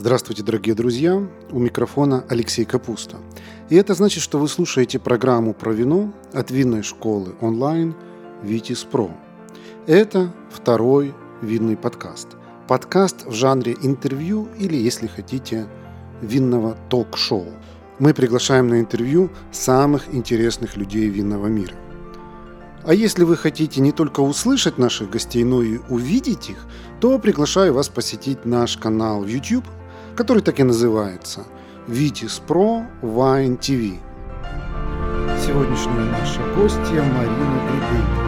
Здравствуйте, дорогие друзья! У микрофона Алексей Капуста. И это значит, что вы слушаете программу про вино от винной школы онлайн «Витис Про». Это второй винный подкаст. Подкаст в жанре интервью или, если хотите, винного ток-шоу. Мы приглашаем на интервью самых интересных людей винного мира. А если вы хотите не только услышать наших гостей, но и увидеть их, то приглашаю вас посетить наш канал в YouTube – который так и называется Vitis Pro Wine TV. Сегодняшняя наша гостья Марина Гребенник.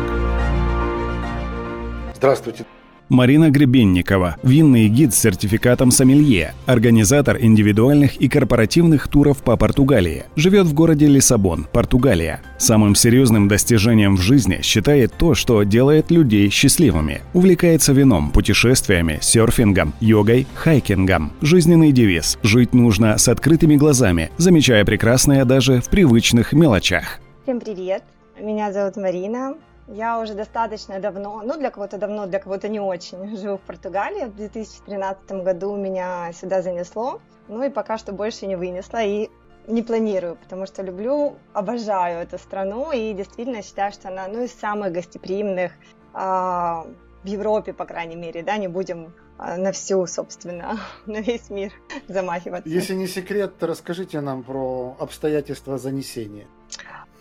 Здравствуйте. Марина Гребенникова, винный гид с сертификатом сомелье, организатор индивидуальных и корпоративных туров по Португалии, живет в городе Лиссабон, Португалия. Самым серьезным достижением в жизни считает то, что делает людей счастливыми. Увлекается вином, путешествиями, серфингом, йогой, хайкингом. Жизненный девиз «Жить нужно с открытыми глазами», замечая прекрасное даже в привычных мелочах. Всем привет! Меня зовут Марина. Я уже достаточно давно, ну для кого-то давно, для кого-то не очень, живу в Португалии. В 2013 году меня сюда занесло, ну и пока что больше не вынесла и не планирую, потому что люблю, обожаю эту страну и действительно считаю, что она ну, из самых гостеприимных а, в Европе, по крайней мере, да, не будем а, на всю, собственно, на весь мир замахиваться. Если не секрет, то расскажите нам про обстоятельства занесения.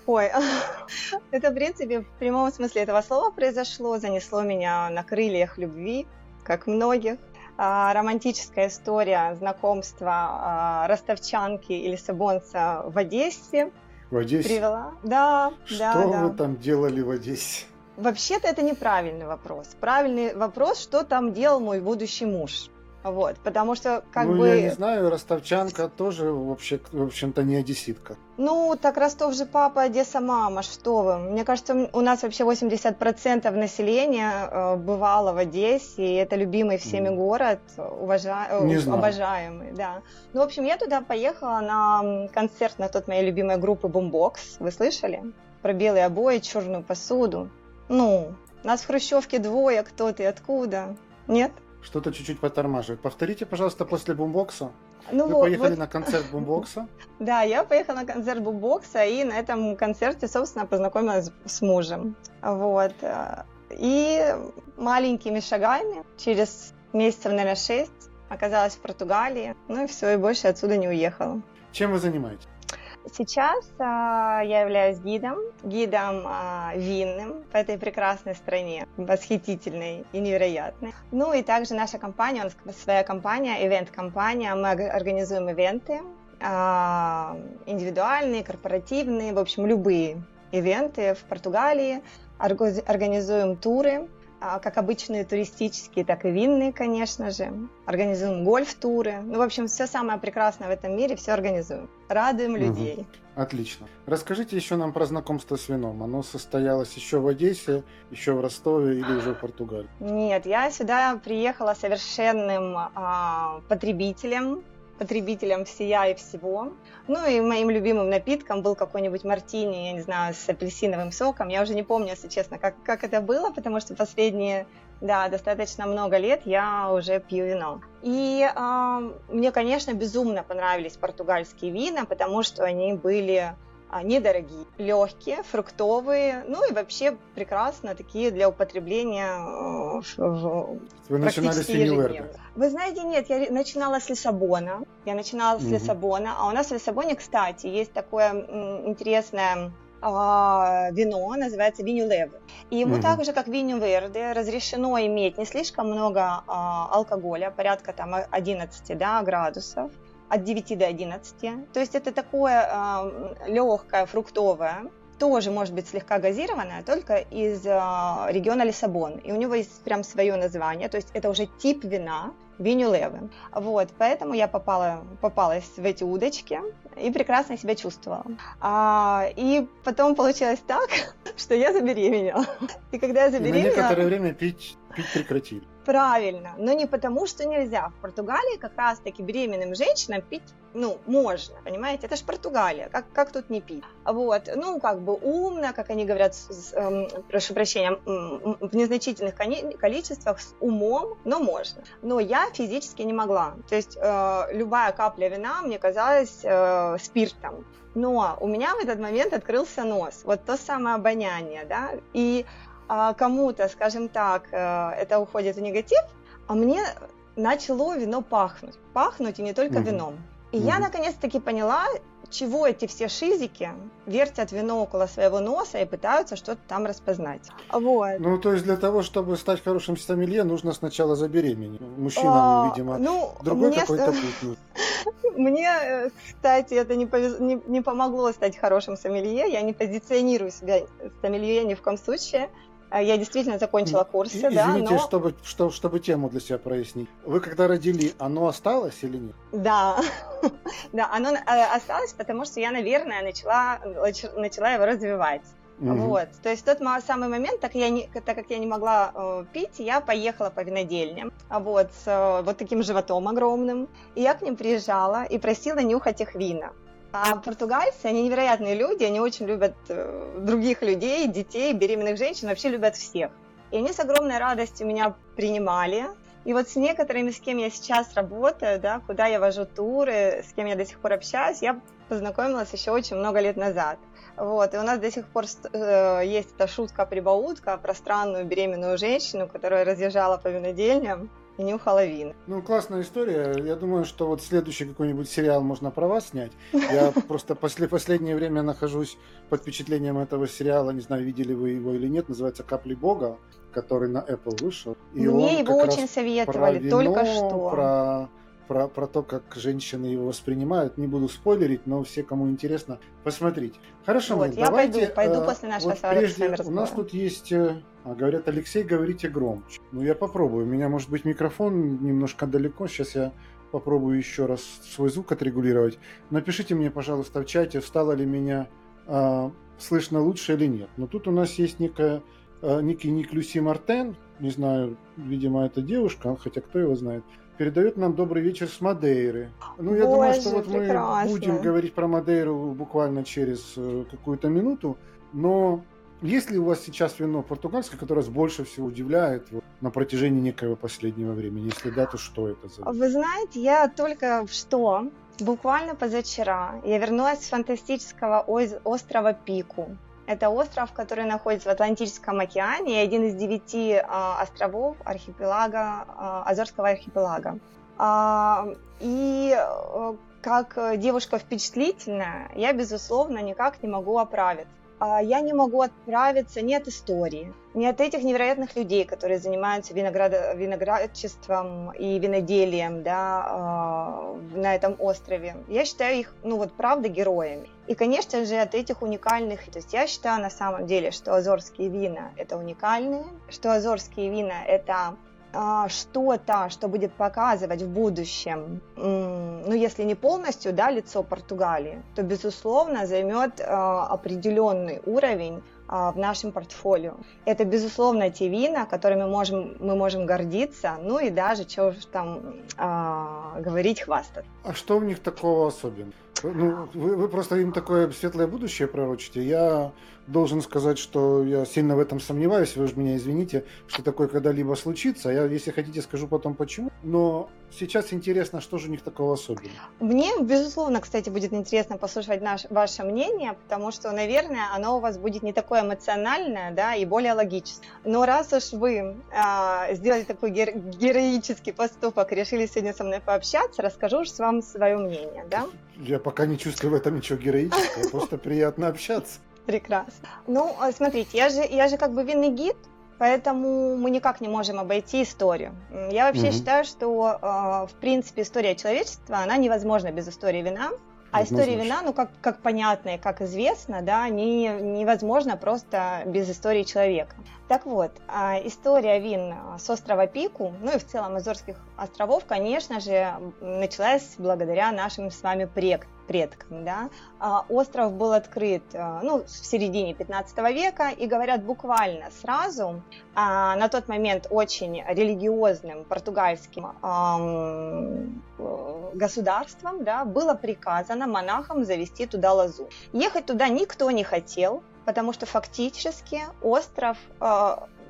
Ой, это, в принципе, в прямом смысле этого слова произошло, занесло меня на крыльях любви, как многих. А, романтическая история знакомства а, ростовчанки и лиссабонца в Одессе. В Одессе? Привела. Да, Что да, вы да. там делали в Одессе? Вообще-то это неправильный вопрос. Правильный вопрос, что там делал мой будущий муж. Вот, потому что как ну, бы... я не знаю, ростовчанка тоже, вообще, в общем-то, не одесситка. Ну, так Ростов же папа, Одесса мама, что вы. Мне кажется, у нас вообще 80% населения э, бывало в Одессе, и это любимый всеми Mm. город, уважа... э, Не знаю. обожаемый, да. Ну, в общем, я туда поехала на концерт на тот моей любимой группы Boombox, вы слышали? Про белые обои, черную посуду. Ну, нас в Хрущевке двое, кто ты, откуда? Нет? Что-то чуть-чуть потормаживает. Повторите, пожалуйста, после бумбокса. Ну, Вы вот- поехали вот- на концерт бумбокса. Да, я поехала на концерт бубокса и на этом концерте, собственно, познакомилась с мужем. Вот. И маленькими шагами, через месяцев, наверное, шесть, оказалась в Португалии. Ну и все, и больше отсюда не уехала. Чем вы занимаетесь? Сейчас а, я являюсь гидом, гидом а, винным в этой прекрасной стране, восхитительной и невероятной. Ну и также наша компания, у нас своя компания, ивент-компания, мы ор- организуем ивенты, а, индивидуальные, корпоративные, в общем, любые ивенты в Португалии, организуем туры, как обычные туристические, так и винные, конечно же. Организуем гольф-туры. Ну, в общем, все самое прекрасное в этом мире, все организуем. Радуем людей. Отлично. Расскажите еще нам про знакомство с вином. Оно состоялось еще в Одессе, еще в Ростове или уже в Португалии? Нет, я сюда приехала совершенным а, потребителем, потребителем всея и всего. Ну и моим любимым напитком был какой-нибудь мартини, я не знаю, с апельсиновым соком. Я уже не помню, если честно, как, как это было, потому что последние, да, достаточно много лет я уже пью вино. И а, мне, конечно, безумно понравились португальские вина, потому что они были а, недорогие, легкие, фруктовые, ну и вообще прекрасно такие для употребления э, в- Вы начинали с. Вы знаете, нет, я начинала с Лиссабона. Я начинала с Мгм. Лиссабона, а у нас в Лиссабоне, кстати, есть такое интересное а, вино, называется Виню Лев. И ему Мгм. так же, как Виню Верде, разрешено иметь не слишком много а, алкоголя, порядка там 11 да, градусов, от 9 до 11. То есть это такое легкое, фруктовое, тоже может быть слегка газированное, только из а, региона Лиссабон. И у него есть прям свое название, то есть это уже тип вина, Винюлевы. Вот, поэтому я попала, попалась в эти удочки и прекрасно себя чувствовала. А, и потом получилось так, что я забеременела. И когда я И на забеременела... некоторое время пить, пить прекратили. Правильно, но не потому, что нельзя. В Португалии как раз-таки беременным женщинам пить, ну, можно, понимаете? Это же Португалия, как, как тут не пить? Вот, ну, как бы умно, как они говорят, с, с, эм, прошу прощения, в незначительных количествах, с умом, но можно. Но я физически не могла. То есть э, любая капля вина мне казалась э, спиртом. Но у меня в этот момент открылся нос, вот то самое обоняние, да, и а кому-то, скажем так, э, это уходит в негатив, а мне начало вино пахнуть. Пахнуть и не только угу. вином. И угу. я наконец-таки поняла, чего эти все шизики вертят вино около своего носа и пытаются что-то там распознать. Вот. Ну, то есть для того, чтобы стать хорошим сомелье, нужно сначала забеременеть. Мужчинам, а, видимо, ну, другой мне... какой-то путь. Мне, э, кстати, это не, повез... не, не помогло стать хорошим сомелье. Я не позиционирую себя сомелье ни в коем случае. А, я действительно закончила курсы, Извините, да, но... чтобы, что, чтобы тему для себя прояснить. Вы когда родили, оно осталось или нет? Да, да, оно э, осталось, потому что я, наверное, начала, начала его развивать. Угу. Вот, то есть тот самый момент, так, я не, так как я не могла э, пить, я поехала по винодельням, вот, с э, вот таким животом огромным, и я к ним приезжала и просила нюхать их вина. А португальцы, они невероятные люди, они очень любят э, других людей, детей, беременных женщин, вообще любят всех. И они с огромной радостью меня принимали. И вот с некоторыми, с кем я сейчас работаю, да, куда я вожу туры, с кем я до сих пор общаюсь, я познакомилась еще очень много лет назад. Вот, и у нас до сих пор э, есть эта шутка-прибаутка про странную беременную женщину, которая разъезжала по винодельням и нюхала. Ну, классная история. Я думаю, что вот следующий какой-нибудь сериал можно про вас снять. Я просто после последнее время нахожусь под впечатлением этого сериала. Не знаю, видели вы его или нет. Называется «Капли Бога», который на Apple вышел. И Мне его очень советовали, вино, только что. Про про, про то, как женщины его воспринимают. Не буду спойлерить, но все, кому интересно, посмотрите. Хорошо, вот, я давайте, пойду, пойду э, после нашего вот прежде, У нас тут есть, э, а, говорят, Алексей, говорите громче. Ну, я попробую. У меня, может быть, микрофон немножко далеко. Сейчас я попробую еще раз свой звук отрегулировать. Напишите мне, пожалуйста, в чате, стало ли меня э, слышно лучше или нет. Но тут у нас есть некая, э, некий ник Люси Мартен. Не знаю, видимо, это девушка, хотя кто его знает передает нам добрый вечер с Мадейры. Ну, я Боже, думаю, что вот прекрасно. мы будем говорить про Мадейру буквально через э, какую-то минуту, но есть ли у вас сейчас вино португальское, которое вас больше всего удивляет вот, на протяжении некого последнего времени? Если да, то что это за Вы знаете, я только что, буквально позавчера, я вернулась с фантастического острова Пику. Это остров, который находится в Атлантическом океане и один из девяти а, островов архипелага, а, Азорского архипелага. А, и э, как девушка впечатлительная, я, безусловно, никак не могу оправиться. А, я не могу отправиться ни от истории, ни от этих невероятных людей, которые занимаются виноград... виноградчеством и виноделием да, а, на этом острове. Я считаю их, ну вот, правда, героями. И, конечно же, от этих уникальных... То есть я считаю на самом деле, что азорские вина – это уникальные, что азорские вина – это что-то, что будет показывать в будущем, ну, если не полностью, да, лицо Португалии, то, безусловно, займет а, определенный уровень а, в нашем портфолио. Это, безусловно, те вина, которыми можем, мы можем гордиться, ну и даже, что уж там говорить, хвастаться. А что в них такого особенного? Ну, вы, вы просто им такое светлое будущее пророчите. Я должен сказать, что я сильно в этом сомневаюсь. Вы же меня извините, что такое когда-либо случится. Я, если хотите, скажу потом почему. Но сейчас интересно, что же у них такого особенного. Мне, безусловно, кстати, будет интересно послушать наш, ваше мнение, потому что, наверное, оно у вас будет не такое эмоциональное, да, и более логическое. Но раз уж вы а, сделали такой гер- героический поступок, решили сегодня со мной пообщаться, расскажу уж вам свое мнение, да? Я пока не чувствую в этом ничего героического, просто приятно общаться. Прекрасно. Ну, а, смотрите, я же, я же как бы винный гид, поэтому мы никак не можем обойти историю. Я вообще угу. считаю, что, а, в принципе, история человечества, она невозможна без истории вина. А история вина, ну, как, как понятно и как известно, да, не, невозможно просто без истории человека. Так вот, а, история вин с острова Пику, ну и в целом Азорских островов, конечно же, началась благодаря нашим с вами предкам предкам. Да? А, остров был открыт ну, в середине 15 века и, говорят, буквально сразу на тот момент очень религиозным португальским государством да, было приказано монахам завести туда лозу. Ехать туда никто не хотел, потому что фактически остров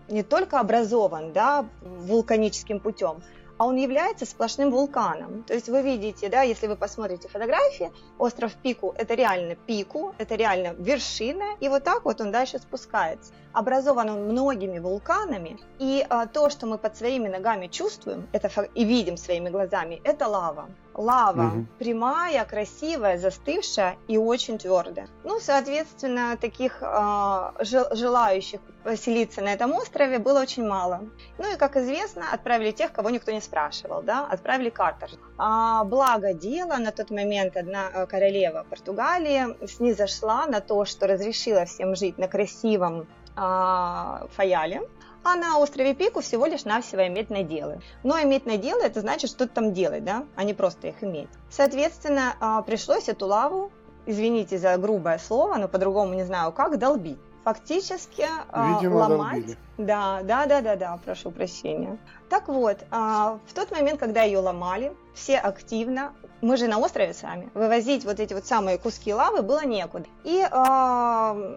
не только образован да, вулканическим путем, а он является сплошным вулканом. То есть вы видите, да, если вы посмотрите фотографии, остров Пику – это реально Пику, это реально вершина, и вот так вот он дальше спускается. Образован он многими вулканами, и а, то, что мы под своими ногами чувствуем это, и видим своими глазами, это лава. Лава угу. прямая, красивая, застывшая и очень твердая. Ну, соответственно, таких э, желающих поселиться на этом острове было очень мало. Ну и, как известно, отправили тех, кого никто не спрашивал, да, отправили каторжных. А, благо дело, на тот момент одна э, королева Португалии снизошла на то, что разрешила всем жить на красивом а, Фаяле, а на острове Пику всего лишь навсего иметь наделы. Но иметь наделы это значит что-то там делать, да, а не просто их иметь. Соответственно, а, пришлось эту лаву, извините за грубое слово, но по-другому не знаю как, долбить. Фактически а, Видимо, ломать. Долбили. Да, да, да, да, да, прошу прощения. Так вот, а, в тот момент, когда ее ломали, все активно, мы же на острове сами, вывозить вот эти вот самые куски лавы было некуда. И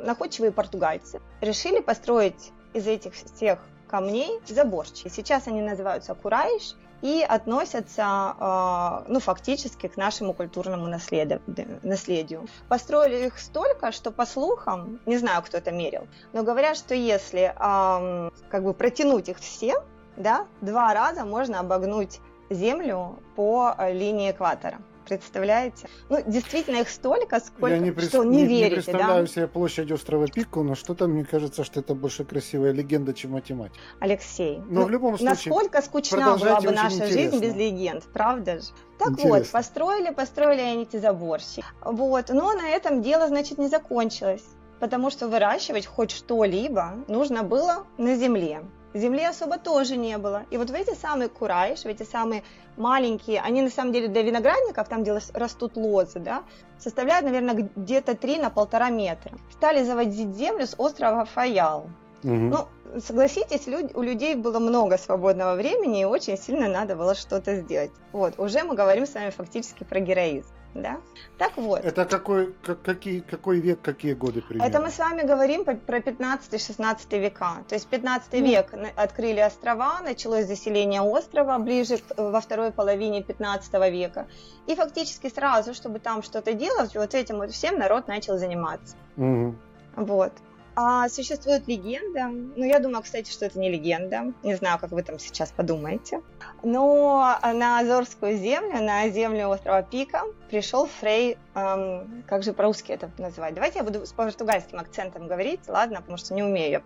находчивые португальцы решили построить из этих всех камней заборчики. Сейчас они называются кураиш и относятся, э, ну, фактически к нашему культурному наследию. Построили их столько, что по слухам, не знаю, кто это мерил, но говорят, что если как бы протянуть их все, да, два раза можно обогнуть Землю по э, линии экватора. Представляете? Ну, действительно, их столько, сколько, Я не пред... что не, не верите, не представляю да? себе площадь острова Пику, но что-то мне кажется, что это больше красивая легенда, чем математика. Алексей, но ну, в любом случае, насколько скучна была бы наша интересно. жизнь без легенд, правда же? Так Интересно. вот, построили, построили они эти заборщики. Вот, но на этом дело, значит, не закончилось, потому что выращивать хоть что-либо нужно было на земле земли особо тоже не было. И вот в эти самые курайш, в эти самые маленькие, они на самом деле для виноградников, там где растут лозы, да, составляют, наверное, где-то 3 на полтора метра. Стали заводить землю с острова Фаял. Угу. Ну, согласитесь, люд, у людей было много свободного времени и очень сильно надо было что-то сделать. Вот, уже мы говорим с вами фактически про героизм да? Так вот. Это какой, как, какие, какой век, какие годы примерно? Это мы с вами говорим про 15-16 века. То есть 15 ну. век открыли острова, началось заселение острова ближе к, во второй половине 15 века. И фактически сразу, чтобы там что-то делать, вот этим вот всем народ начал заниматься. Угу. Вот. А существует легенда, ну я думаю, кстати, что это не легенда, не знаю, как вы там сейчас подумаете, но на Азорскую землю, на землю острова Пика пришел Фрей, эм, как же по-русски это называть? Давайте я буду с португальским акцентом говорить, ладно, потому что не умею я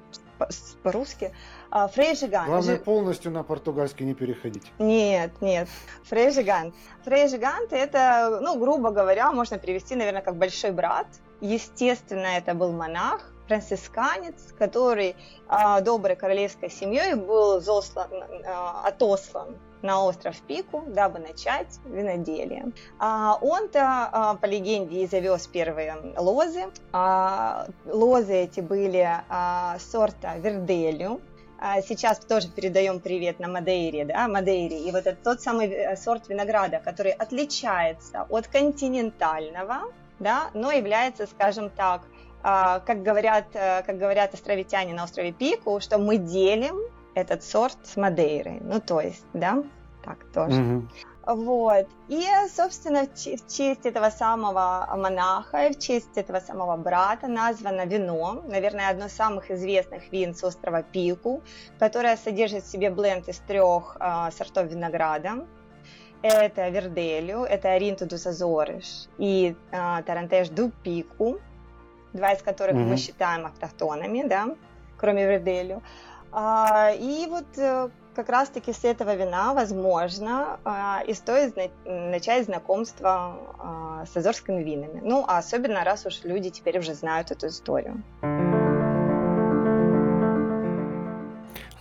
по-русски. А, Фрей Жигант. Главное, полностью на португальский не переходить. Нет, нет. Фрей Жигант. Фрей Жигант это, ну, грубо говоря, можно перевести, наверное, как большой брат. Естественно, это был монах, францисканец, который а, доброй королевской семьей был заслан, а, отослан на остров Пику, дабы начать виноделие. А, он-то, по легенде, и завез первые лозы. Лозы эти были сорта Верделю, Сейчас тоже передаем привет на Мадейре, да, Мадейре. И вот это тот самый э, сорт винограда, который отличается от континентального, да, но является, скажем так, как говорят, э, как говорят островитяне на острове Пику, что мы делим этот сорт с Мадейрой. Ну, то есть, да, так тоже. Угу. Вот. И, собственно, в честь этого самого монаха, в честь этого самого брата названо вино, наверное, одно из самых известных вин с острова Пику, которое содержит в себе бленд из трех э, сортов винограда. Это Верделю, это Аринту дус Азориш и э, Тарантеш ду Пику два из которых mm-hmm. мы считаем автохтонами, да, кроме Верделю. А, и вот э, как раз-таки с этого вина, возможно, а, и стоит начать знакомство а, с азорскими винами. Ну, а особенно раз уж люди теперь уже знают эту историю.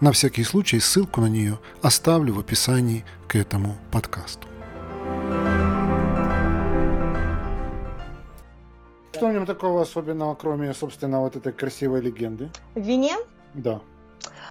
На всякий случай ссылку на нее оставлю в описании к этому подкасту. Что в нем такого особенного, кроме, собственно, вот этой красивой легенды? В вине? Да.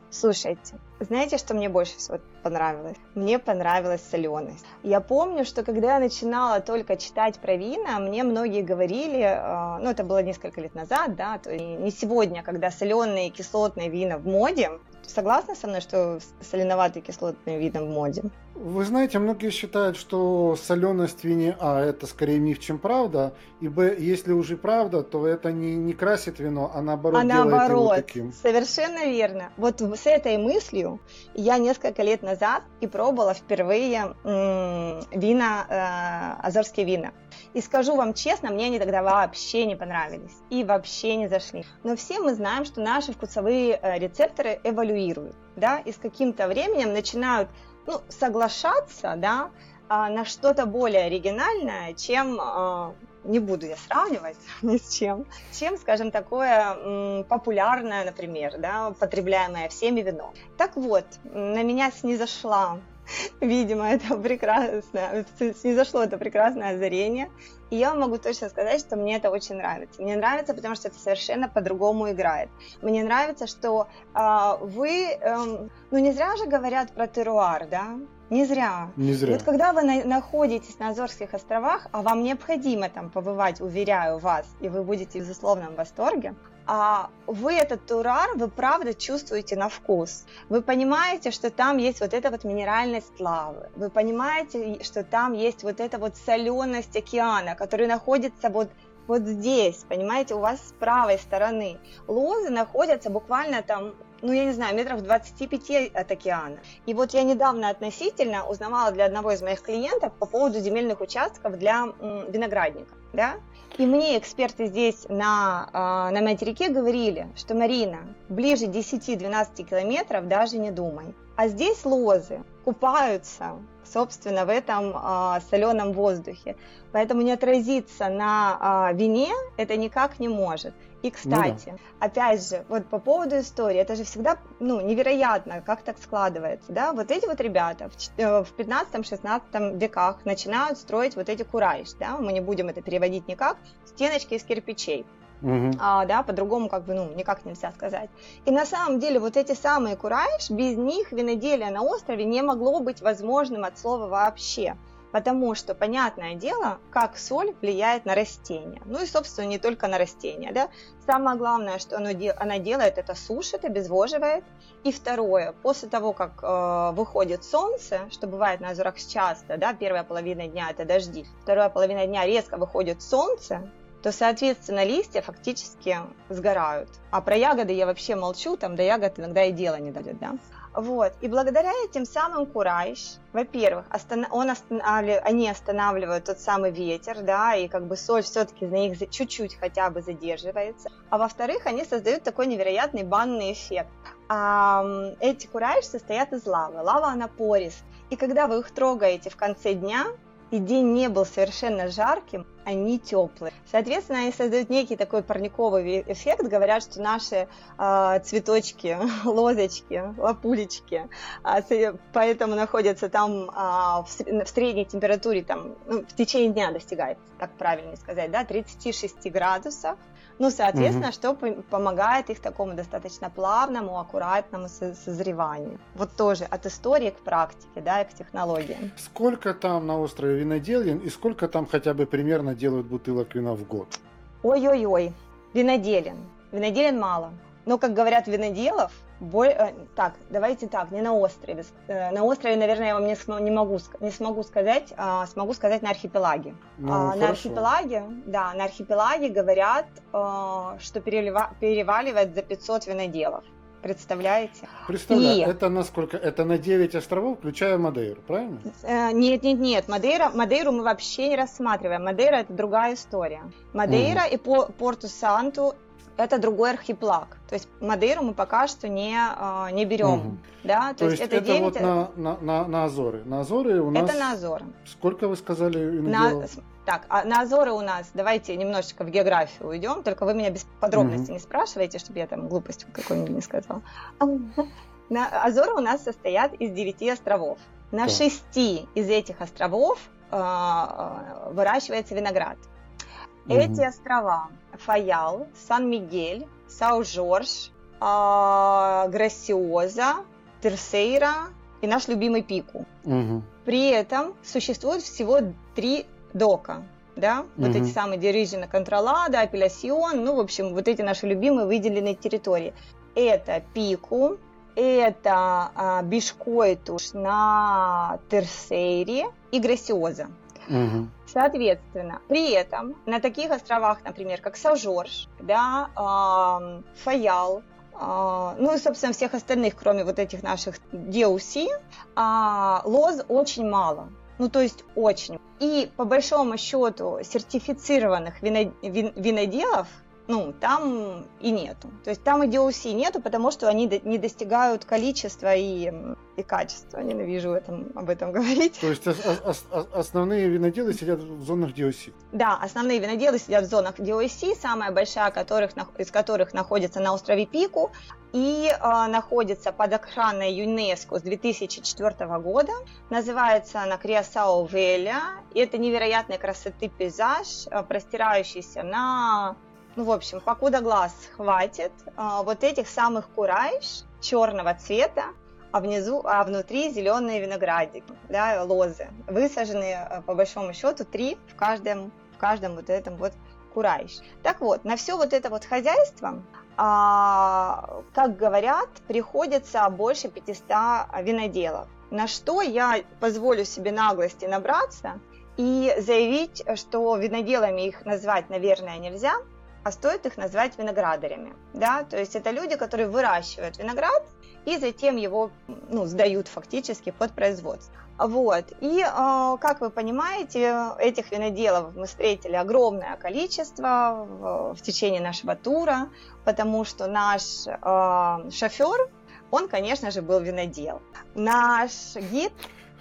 Слушайте, знаете, что мне больше всего понравилось? Мне понравилась соленость. Я помню, что когда я начинала только читать про вина, мне многие говорили, э, ну это было несколько лет назад, да, то есть не сегодня, когда соленые и кислотные вина в моде, согласны со мной, что соленоватые кислотные вина в моде? Вы знаете, многие считают, что соленость в вине А это скорее миф, чем правда, и Б, если уже правда, то это не, не красит вино, а наоборот а делает наоборот, его таким. Совершенно верно. Вот с этой мыслью я несколько лет назад и пробовала впервые м- вина, э, азорские вина. И скажу вам честно, мне они тогда вообще не понравились и вообще не зашли. Но все мы знаем, что наши вкусовые э, рецепторы эволюируют, да, и с каким-то временем начинают ну, соглашаться, да, а, на что-то более оригинальное, чем а, не буду я сравнивать ни с чем, чем, скажем, такое популярное, например, да, потребляемое всеми вино. Так вот, на меня снизошла видимо, это прекрасно, снизошло это прекрасное озарение. И я могу точно сказать, что мне это очень нравится. Мне нравится, потому что это совершенно по-другому играет. Мне нравится, что э, вы, э, ну не зря же говорят про теруар, да? Не зря. Не зря. Вот когда вы на, находитесь на Азорских островах, а вам необходимо там побывать, уверяю вас, и вы будете в безусловном восторге, а вы этот турар, вы правда чувствуете на вкус. Вы понимаете, что там есть вот эта вот минеральность лавы. Вы понимаете, что там есть вот эта вот соленость океана, который находится вот вот здесь, понимаете, у вас с правой стороны. Лозы находятся буквально там ну, я не знаю, метров 25 от океана. И вот я недавно относительно узнавала для одного из моих клиентов по поводу земельных участков для виноградника, да, и мне эксперты здесь на, а, на материке говорили, что Марина, ближе 10-12 километров даже не думай. А здесь лозы купаются собственно, в этом а, соленом воздухе. Поэтому не отразиться на а, вине это никак не может. И, кстати, ну, да. опять же, вот по поводу истории, это же всегда, ну, невероятно, как так складывается, да, вот эти вот ребята в, э, в 15-16 веках начинают строить вот эти курайш, да, мы не будем это переводить никак, стеночки из кирпичей. Угу. А, да, по-другому как бы, ну, никак нельзя сказать. И на самом деле вот эти самые курайш, без них виноделие на острове не могло быть возможным от слова вообще. Потому что, понятное дело, как соль влияет на растения. Ну и, собственно, не только на растения. Да? Самое главное, что оно, она делает, это сушит, обезвоживает. И второе, после того, как э, выходит солнце, что бывает на Азорах часто, да, первая половина дня это дожди, вторая половина дня резко выходит солнце, то, соответственно, листья фактически сгорают. А про ягоды я вообще молчу, там до ягод иногда и дело не дойдет, да. Вот. И благодаря этим самым курайш, во-первых, он останавливает, они останавливают тот самый ветер, да, и как бы соль все-таки на них чуть-чуть хотя бы задерживается. А во-вторых, они создают такой невероятный банный эффект. А, эти курайш состоят из лавы. Лава, она порист. И когда вы их трогаете в конце дня, и день не был совершенно жарким, они теплые. Соответственно, они создают некий такой парниковый эффект, говорят, что наши э, цветочки, лозочки, лапулечки, э, поэтому находятся там э, в, в средней температуре, там, ну, в течение дня достигает, так правильно сказать, да, 36 градусов, ну, соответственно, угу. что помогает их такому достаточно плавному, аккуратному созреванию. Вот тоже от истории к практике, да, и к технологиям. Сколько там на острове виноделин и сколько там хотя бы примерно делают бутылок вина в год? Ой-ой-ой, виноделин. Виноделин мало. Но, как говорят виноделов, Боль... Э, так, давайте так, не на острове. Э, на острове, наверное, я вам не, см... не, могу, не смогу сказать, а смогу сказать на архипелаге. Ну, а, на архипелаге, да, на архипелаге говорят, э, что перелива... переваливает за 500 виноделов. Представляете? Представляю. И... Это насколько? Это на 9 островов, включая Мадейру, правильно? Э, нет, нет, нет. Мадейра, Мадейру мы вообще не рассматриваем. Мадейра это другая история. Мадейра угу. и По, Порту-Санту это другой архипелаг. То есть Мадейру мы пока что не, э, не берем. Угу. Да? То, То есть, это, это 9... вот на, на, на, на Азоры. На Азоры у нас... Это на Азоры. Сколько вы сказали? На... Так, а на Азоры у нас, давайте немножечко в географию уйдем, только вы меня без подробностей угу. не спрашиваете, чтобы я там глупость какой-нибудь не сказала. На Азоры у нас состоят из девяти островов. На шести из этих островов э, выращивается виноград. Угу. Эти острова Фаял, Сан-Мигель, Сау-Жорж, э, Грасиоза, Терсейра и наш любимый Пику. Угу. При этом существует всего три дока, да, угу. вот эти самые Дирижина Контролада, Апеллясион, ну, в общем, вот эти наши любимые выделенные территории. Это Пику, это а, Бишкойтуш на Терсейре и Грасиоза. Угу. Соответственно, при этом на таких островах, например, как Сажорж, да, Фаял, э, ну и, собственно, всех остальных, кроме вот этих наших DLC, э, лоз очень мало. Ну, то есть очень. И по большому счету сертифицированных виноделов ну, там и нету. То есть там и DLC нету, потому что они не достигают количества и, и качества. Ненавижу этом, об этом говорить. То есть основные виноделы сидят в зонах DLC? Да, основные виноделы сидят в зонах DLC, самая большая которых, из которых находится на острове Пику и э, находится под охраной ЮНЕСКО с 2004 года. Называется она Криасао Веля. И это невероятной красоты пейзаж, э, простирающийся на ну, в общем, покуда глаз хватит, а, вот этих самых курайш черного цвета, а внизу, а внутри зеленые виноградики, да, лозы, высаженные а, по большому счету три в каждом, в каждом вот этом вот курайш. Так вот, на все вот это вот хозяйство, а, как говорят, приходится больше 500 виноделов. На что я позволю себе наглости набраться и заявить, что виноделами их назвать, наверное, нельзя, а стоит их назвать виноградарями. Да? То есть это люди, которые выращивают виноград и затем его ну, сдают фактически под производство. Вот. И, э, как вы понимаете, этих виноделов мы встретили огромное количество в, в течение нашего тура, потому что наш э, шофер, он, конечно же, был винодел. Наш гид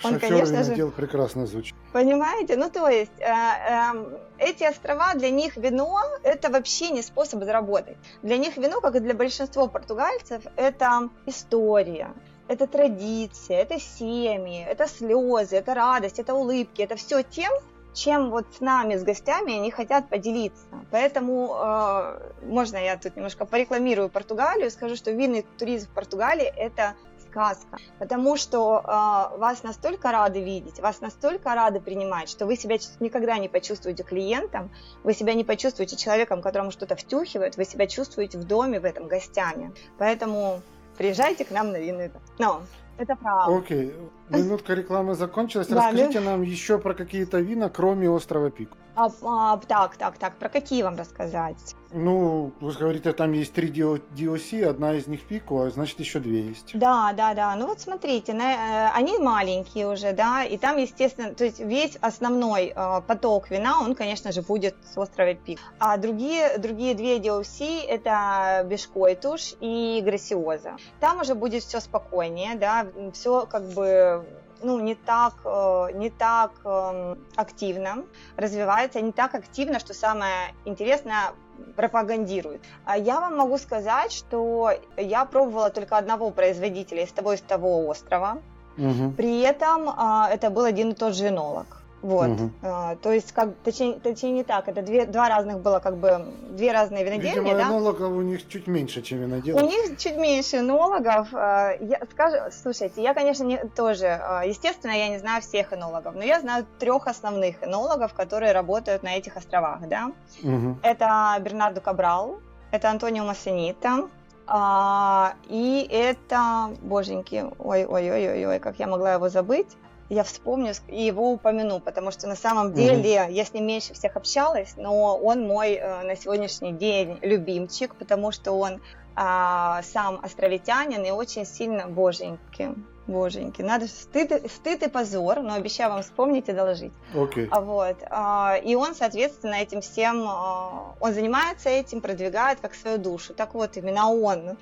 он, Шофер конечно же, прекрасно звучит. Понимаете? Ну, то есть, э, э, эти острова, для них вино – это вообще не способ заработать. Для них вино, как и для большинства португальцев, это история, это традиция, это семьи, это слезы, это радость, это улыбки, это все тем, чем вот с нами, с гостями, они хотят поделиться. Поэтому э, можно я тут немножко порекламирую Португалию, скажу, что винный туризм в Португалии – это сказка, потому что э, вас настолько рады видеть, вас настолько рады принимать, что вы себя никогда не почувствуете клиентом, вы себя не почувствуете человеком, которому что-то втюхивают, вы себя чувствуете в доме в этом гостями. Поэтому приезжайте к нам на винный. Но это правда. Окей, минутка рекламы закончилась. Расскажите нам еще про какие-то вина, кроме острова Пик. А, а, так, так, так, про какие вам рассказать? Ну, вы говорите, там есть три DOC, одна из них пику, а значит еще две есть. Да, да, да. Ну вот смотрите, на, э, они маленькие уже, да, и там, естественно, то есть весь основной э, поток вина, он, конечно же, будет с острова Пик. А другие, другие две DOC это Бешкойтуш и Грасиоза. Там уже будет все спокойнее, да, все как бы ну, не так, э, не так эм, активно развивается, не так активно, что самое интересное, пропагандирует. А я вам могу сказать, что я пробовала только одного производителя из того из того острова. Угу. При этом а, это был один и тот же энолог. Вот. Угу. А, то есть, как, точнее, точнее, не так. Это две, два разных было, как бы, две разные винодельни. Видимо, да? энологов у них чуть меньше, чем виноделов. У них чуть меньше энологов. А, я, скажу, слушайте, я, конечно, не, тоже, а, естественно, я не знаю всех энологов, но я знаю трех основных энологов, которые работают на этих островах, да. Угу. Это Бернардо Кабрал, это Антонио Массенита, а, и это, боженьки, ой-ой-ой-ой, как я могла его забыть, я вспомню и его упомяну, потому что на самом деле mm я с ним меньше всех общалась, но он мой э, на сегодняшний день любимчик, потому что он а, сам островитянин и очень сильно боженький. Боженьки, надо стыд, стыд и позор, но обещаю вам вспомнить и доложить. Okay. А вот. А, и он, соответственно, этим всем, а, он занимается этим, продвигает как свою душу. Так вот, именно он,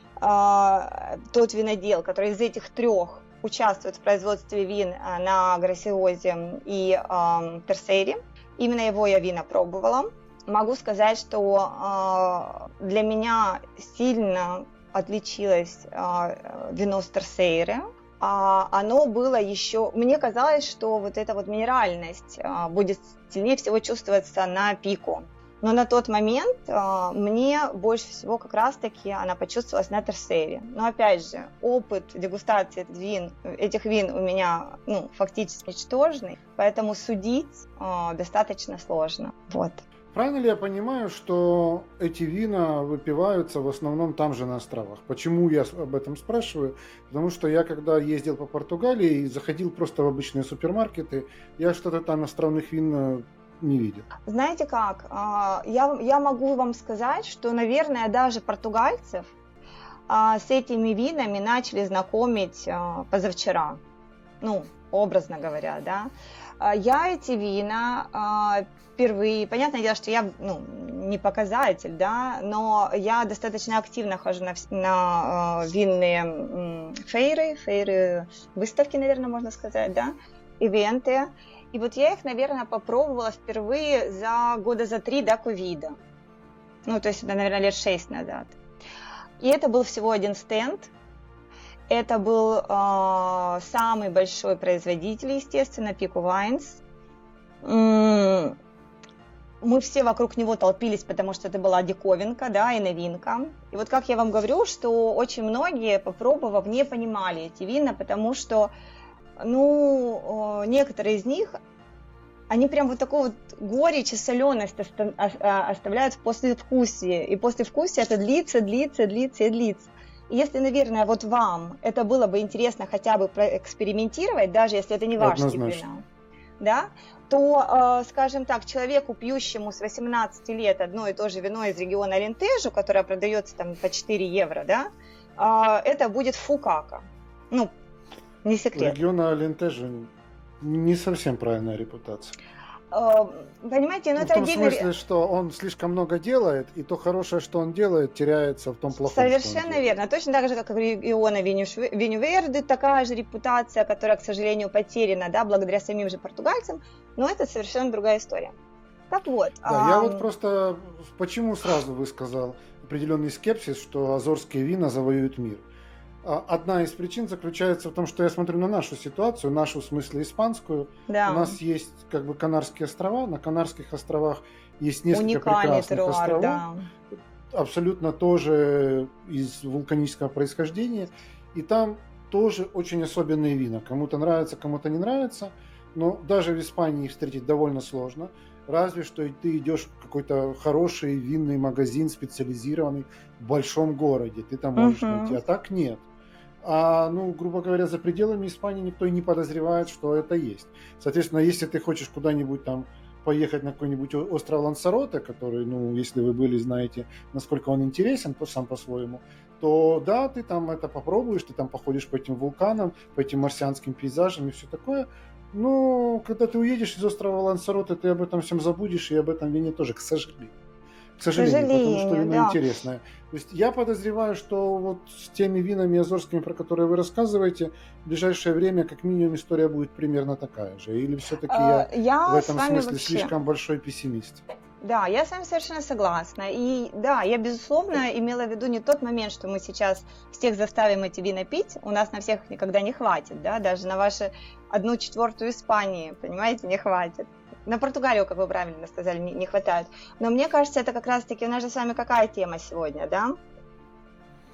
тот винодел, который из этих трех участвует в производстве вин на Гроссиозе и Терсейре. Именно его я вина пробовала. Могу сказать, что для меня сильно отличилось вино с Терсейре а, оно было еще... Мне казалось, что вот эта вот минеральность а, будет сильнее всего чувствоваться на пику. Но на тот момент а, мне больше всего как раз-таки она почувствовалась на терсере. Но опять же, опыт дегустации вин, этих вин у меня ну, фактически ничтожный, поэтому судить достаточно сложно. Вот. Правильно ли я понимаю, что эти вина выпиваются в основном там же на островах? Почему я об этом спрашиваю? Потому что я, когда ездил по Португалии и заходил просто в обычные супермаркеты, я что-то там островных вин э, не видел. Знаете как? А, я, я могу вам сказать, что, наверное, даже португальцев а, с этими винами начали знакомить а, позавчера. Ну, образно говоря, да. Я эти вина впервые. Понятное дело, что я ну, не показатель, да, но я достаточно активно хожу на, на винные фейры, фейры, выставки, наверное, можно сказать, да, ивенты. И вот я их, наверное, попробовала впервые за года за три до ковида. Ну, то есть наверное, лет шесть назад. И это был всего один стенд. Это был э, самый большой производитель, естественно, Pico Wines мы все вокруг него толпились, потому что это была диковинка, да, и новинка. И вот как я вам говорю, что очень многие, попробовав, не понимали эти вина, потому что, ну, некоторые из них, они прям вот такую вот горечь и соленость оставляют в послевкусии. И послевкусие это длится, длится, длится и длится. И если, наверное, вот вам это было бы интересно хотя бы проэкспериментировать, даже если это не ваш тип вина, да, то, э, скажем так, человеку, пьющему с 18 лет одно и то же вино из региона Алентежу, которое продается там по 4 евро, да, э, это будет фукака. Ну, не секрет. Региона Алентежу не совсем правильная репутация. Э, понимаете, ну, ну это в том отдельный... смысле, что он слишком много делает, и то хорошее, что он делает, теряется в том плохом. Совершенно верно. Точно так же, как и Иона Венюверды, такая же репутация, которая, к сожалению, потеряна, да, благодаря самим же португальцам, но это совершенно другая история. Так вот. Да, а... я вот просто почему сразу высказал определенный скепсис, что азорские вина завоюют мир. А, одна из причин заключается в том, что я смотрю на нашу ситуацию, нашу в смысле испанскую. Да. У нас есть как бы Канарские острова, на Канарских островах есть несколько Уникальный прекрасных теруар, островов, да. абсолютно тоже из вулканического происхождения, и там тоже очень особенные вина. Кому-то нравится, кому-то не нравится, но даже в Испании их встретить довольно сложно. Разве что ты идешь в какой-то хороший винный магазин, специализированный в большом городе, ты там можешь uh-huh. найти, а так нет. А, ну, грубо говоря, за пределами Испании никто и не подозревает, что это есть. Соответственно, если ты хочешь куда-нибудь там поехать на какой-нибудь остров Лансароте, который, ну, если вы были, знаете, насколько он интересен то сам по-своему, то да, ты там это попробуешь, ты там походишь по этим вулканам, по этим марсианским пейзажам и все такое. Но когда ты уедешь из острова Лансароте, ты об этом всем забудешь, и об этом вине тоже, к сожалению. К сожалению, к сожалению потому что вино да. интересное. То есть я подозреваю, что вот с теми винами азорскими, про которые вы рассказываете, в ближайшее время как минимум история будет примерно такая же. Или все-таки а, я, я в этом смысле вообще... слишком большой пессимист? Да, я с вами совершенно согласна. И да, я безусловно имела в виду не тот момент, что мы сейчас всех заставим эти вина пить, у нас на всех никогда не хватит, да, даже на ваши одну четвертую Испании, понимаете, не хватит. На Португалию, как вы правильно сказали, не, не хватает. Но мне кажется, это как раз-таки у нас же с вами какая тема сегодня, да?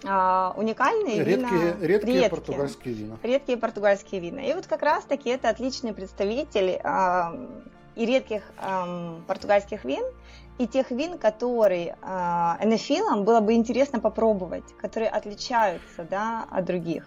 А, уникальные редкие, вина. Редкие, редкие португальские вина. Редкие португальские вина. И вот как раз-таки это отличный представитель а, и редких а, португальских вин, и тех вин, которые а, энофилам было бы интересно попробовать, которые отличаются да, от других.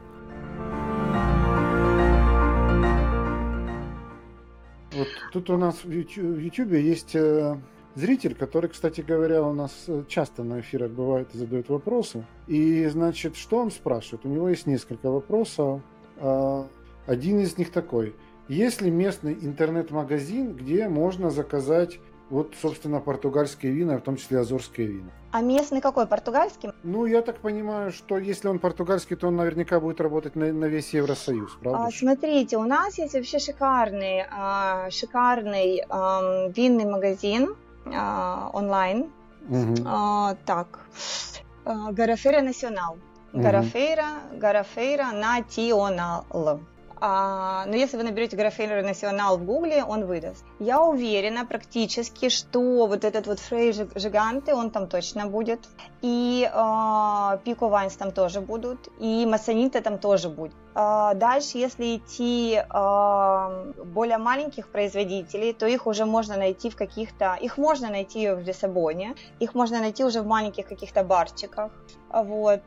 Вот тут у нас в YouTube есть э, зритель, который, кстати говоря, у нас э, часто на эфирах бывает и задает вопросы. И, значит, что он спрашивает? У него есть несколько вопросов. А, один из них такой. Есть ли местный интернет-магазин, где можно заказать вот, собственно, португальские вина, в том числе азорские вина. А местный какой? Португальский? Ну, я так понимаю, что если он португальский, то он наверняка будет работать на, на весь Евросоюз, правда? А, смотрите, у нас есть вообще шикарный, а, шикарный а, винный магазин а, онлайн. Угу. А, так, а, Гарафера Национал. Гарафейра, Гарафейра Национал. А, но если вы наберете Графейнер Национал в Гугле, он выдаст. Я уверена практически, что вот этот вот Фрей Жиганты, он там точно будет. И а, Пико Вайнс там тоже будут. И Массанита там тоже будет. А, дальше, если идти а, более маленьких производителей, то их уже можно найти в каких-то... Их можно найти в Лиссабоне, их можно найти уже в маленьких каких-то барчиках. Вот.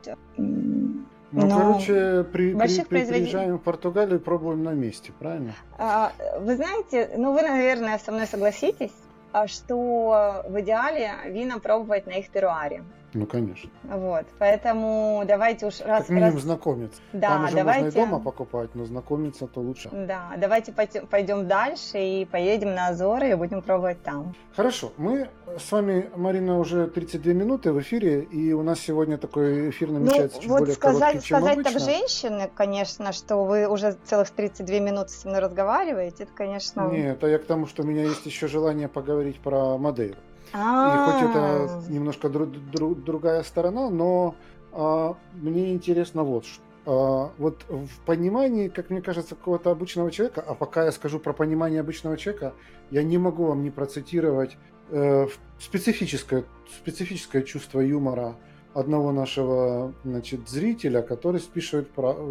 Ну, Но короче, при, при, при, приезжаем в Португалию и пробуем на месте, правильно? А, вы знаете, ну вы, наверное, со мной согласитесь, а, что в идеале вина пробовать на их теруаре. Ну, конечно. Вот, поэтому давайте уж раз... Как минимум раз... знакомиться. Да, Там уже давайте... можно и дома покупать, но знакомиться то лучше. Да, давайте пойдем дальше и поедем на Азоры и будем пробовать там. Хорошо, мы с вами, Марина, уже 32 минуты в эфире, и у нас сегодня такой эфир ну, намечается ну, чуть вот более сказать, короткий, чем сказать обычно. так женщины, конечно, что вы уже целых 32 минуты со мной разговариваете, это, конечно... Нет, это я к тому, что у меня есть еще желание поговорить про И хоть это немножко дру- дру- другая сторона, но а, мне интересно вот что. А, вот в понимании, как мне кажется, какого-то обычного человека, а пока я скажу про понимание обычного человека, я не могу вам не процитировать э, специфическое, специфическое чувство юмора одного нашего значит, зрителя, который спрашивает,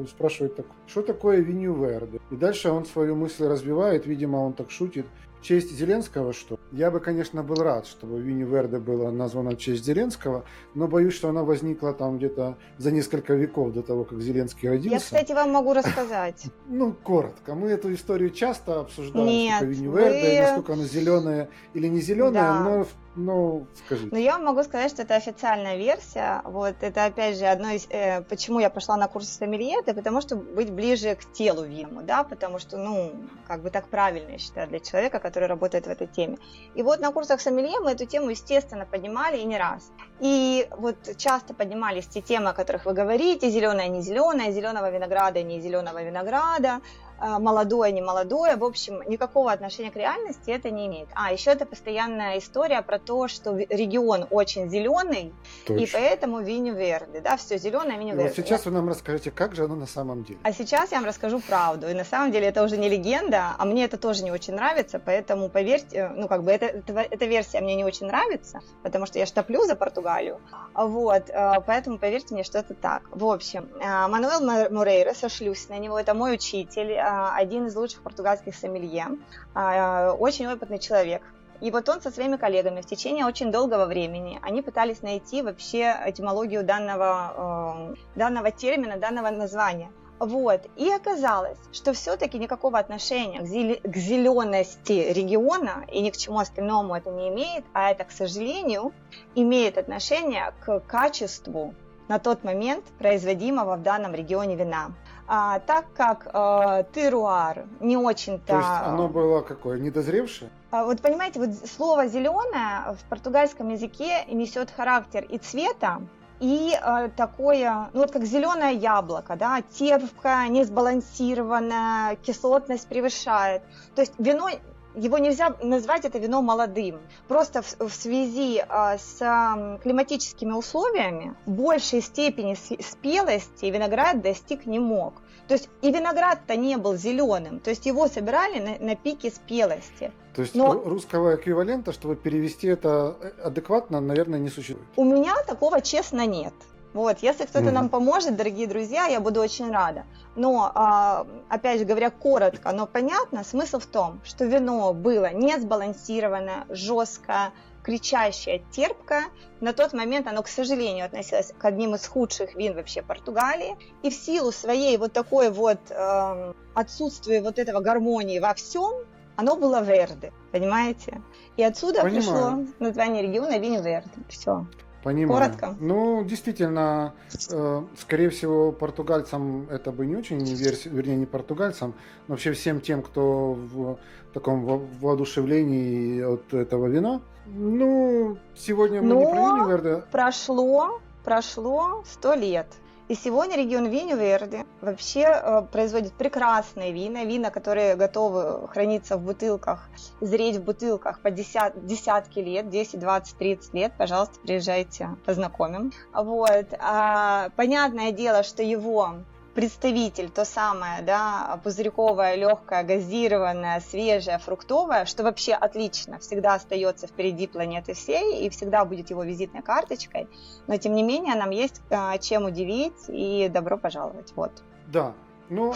спрашивает так, что такое Винью Верде. И дальше он свою мысль развивает, видимо, он так шутит, честь Зеленского, что я бы, конечно, был рад, чтобы Винни Верде была названа в честь Зеленского, но боюсь, что она возникла там где-то за несколько веков до того, как Зеленский родился. Я, кстати, вам могу рассказать. Ну, коротко. Мы эту историю часто обсуждаем, Нет, Винни Верде, насколько она зеленая или не зеленая, но ну, скажите. Ну, я вам могу сказать, что это официальная версия. Вот это, опять же, одно из... Э, почему я пошла на курсы сомелье, это потому что быть ближе к телу вину, да, потому что, ну, как бы так правильно, я считаю, для человека, который работает в этой теме. И вот на курсах сомелье мы эту тему, естественно, поднимали и не раз. И вот часто поднимались те темы, о которых вы говорите, зеленая, не зеленая, зеленого винограда, не зеленого винограда, молодое, не молодое, в общем, никакого отношения к реальности это не имеет. А, еще это постоянная история про то, что регион очень зеленый, Точно. и поэтому Виню Верде, да, все зеленое Виню Верде. Вот сейчас вы нам расскажете, как же оно на самом деле. А сейчас я вам расскажу правду, и на самом деле это уже не легенда, а мне это тоже не очень нравится, поэтому поверьте, ну как бы это, это, эта версия мне не очень нравится, потому что я штоплю за Португалию, вот, э, поэтому поверьте мне, что это так. В общем, э, Мануэл Морейра, сошлюсь на него, это мой учитель, один из лучших португальских сомелье, а, очень опытный человек. И вот он со своими коллегами в течение очень долгого времени, они пытались найти вообще этимологию данного, э, данного термина, данного названия. Вот. И оказалось, что все-таки никакого отношения к, зеле- к зелености региона и ни к чему остальному это не имеет, а это, к сожалению, имеет отношение к качеству на тот момент производимого в данном регионе вина а, так как э, теруар не очень-то... То есть оно было какое, недозревшее? А, вот понимаете, вот слово зеленое в португальском языке несет характер и цвета, и э, такое, ну вот как зеленое яблоко, да, терпкое, несбалансированное, кислотность превышает. То есть вино его нельзя назвать это вино молодым. Просто в, в связи а, с а, климатическими условиями большей степени спелости виноград достиг не мог. То есть и виноград-то не был зеленым, то есть его собирали на, на пике спелости. То есть Но... русского эквивалента, чтобы перевести это э, адекватно, наверное, не существует. У меня такого, честно, нет. Вот, если кто-то mm. нам поможет, дорогие друзья, я буду очень рада. Но, а, опять же говоря, коротко, но понятно, смысл в том, что вино было не сбалансированное, жесткое, кричащее, терпкое. На тот момент оно, к сожалению, относилось к одним из худших вин вообще Португалии. И в силу своей вот такой вот э, отсутствия вот этого гармонии во всем, оно было Верде, понимаете? И отсюда Понимаю. пришло название региона Винь Верде. Все. Понимаю. Коротко. Ну, действительно, э, скорее всего, португальцам это бы не очень, вернее, не португальцам, но вообще всем тем, кто в таком воодушевлении от этого вина. Ну, сегодня мы но не про Виньверде. прошло, прошло сто лет. И сегодня регион Виньверди вообще э, производит прекрасные вина, вина, которые готовы храниться в бутылках, зреть в бутылках по десят, десятки лет, 10, 20, 30 лет. Пожалуйста, приезжайте, познакомим. Вот. А, понятное дело, что его представитель, то самое, да, пузырьковое, легкое, газированное, свежее, фруктовое, что вообще отлично, всегда остается впереди планеты всей и всегда будет его визитной карточкой, но тем не менее нам есть а, чем удивить и добро пожаловать, вот. Да, ну,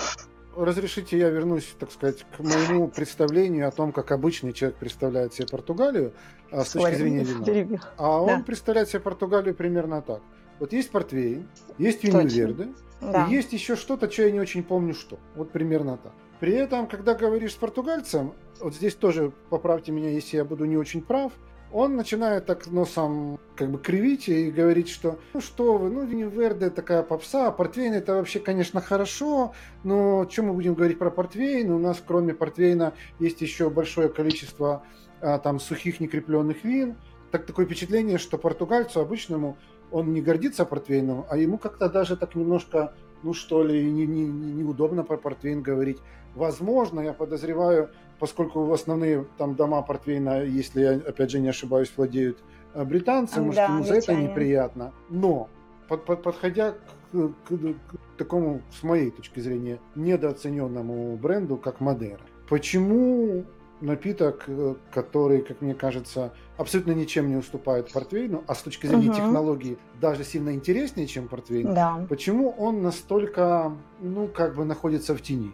разрешите я вернусь, так сказать, к моему представлению о том, как обычный человек представляет себе Португалию а, с точки зрения вина. А он да. представляет себе Португалию примерно так. Вот есть портвейн, есть виньверды, да. И есть еще что-то, что я не очень помню что. Вот примерно так. При этом, когда говоришь с португальцем, вот здесь тоже поправьте меня, если я буду не очень прав, он начинает так носом как бы кривить и говорить, что ну что вы, ну Винниверде такая попса, а портвейн это вообще, конечно, хорошо, но что мы будем говорить про портвейн? У нас кроме портвейна есть еще большое количество а, там сухих некрепленных вин. Так такое впечатление, что португальцу обычному он не гордится портвейном, а ему как-то даже так немножко, ну что ли, не, не, не, неудобно про портвейн говорить. Возможно, я подозреваю, поскольку основные там дома портвейна, если я опять же не ошибаюсь, владеют э, британцы, может, да, ему за это неприятно. Но под, под, подходя к, к, к такому, с моей точки зрения, недооцененному бренду, как Мадера, почему напиток, э, который, как мне кажется, абсолютно ничем не уступает портвейну, а с точки зрения угу. технологии даже сильно интереснее, чем портвейн. Да. Почему он настолько, ну, как бы находится в тени?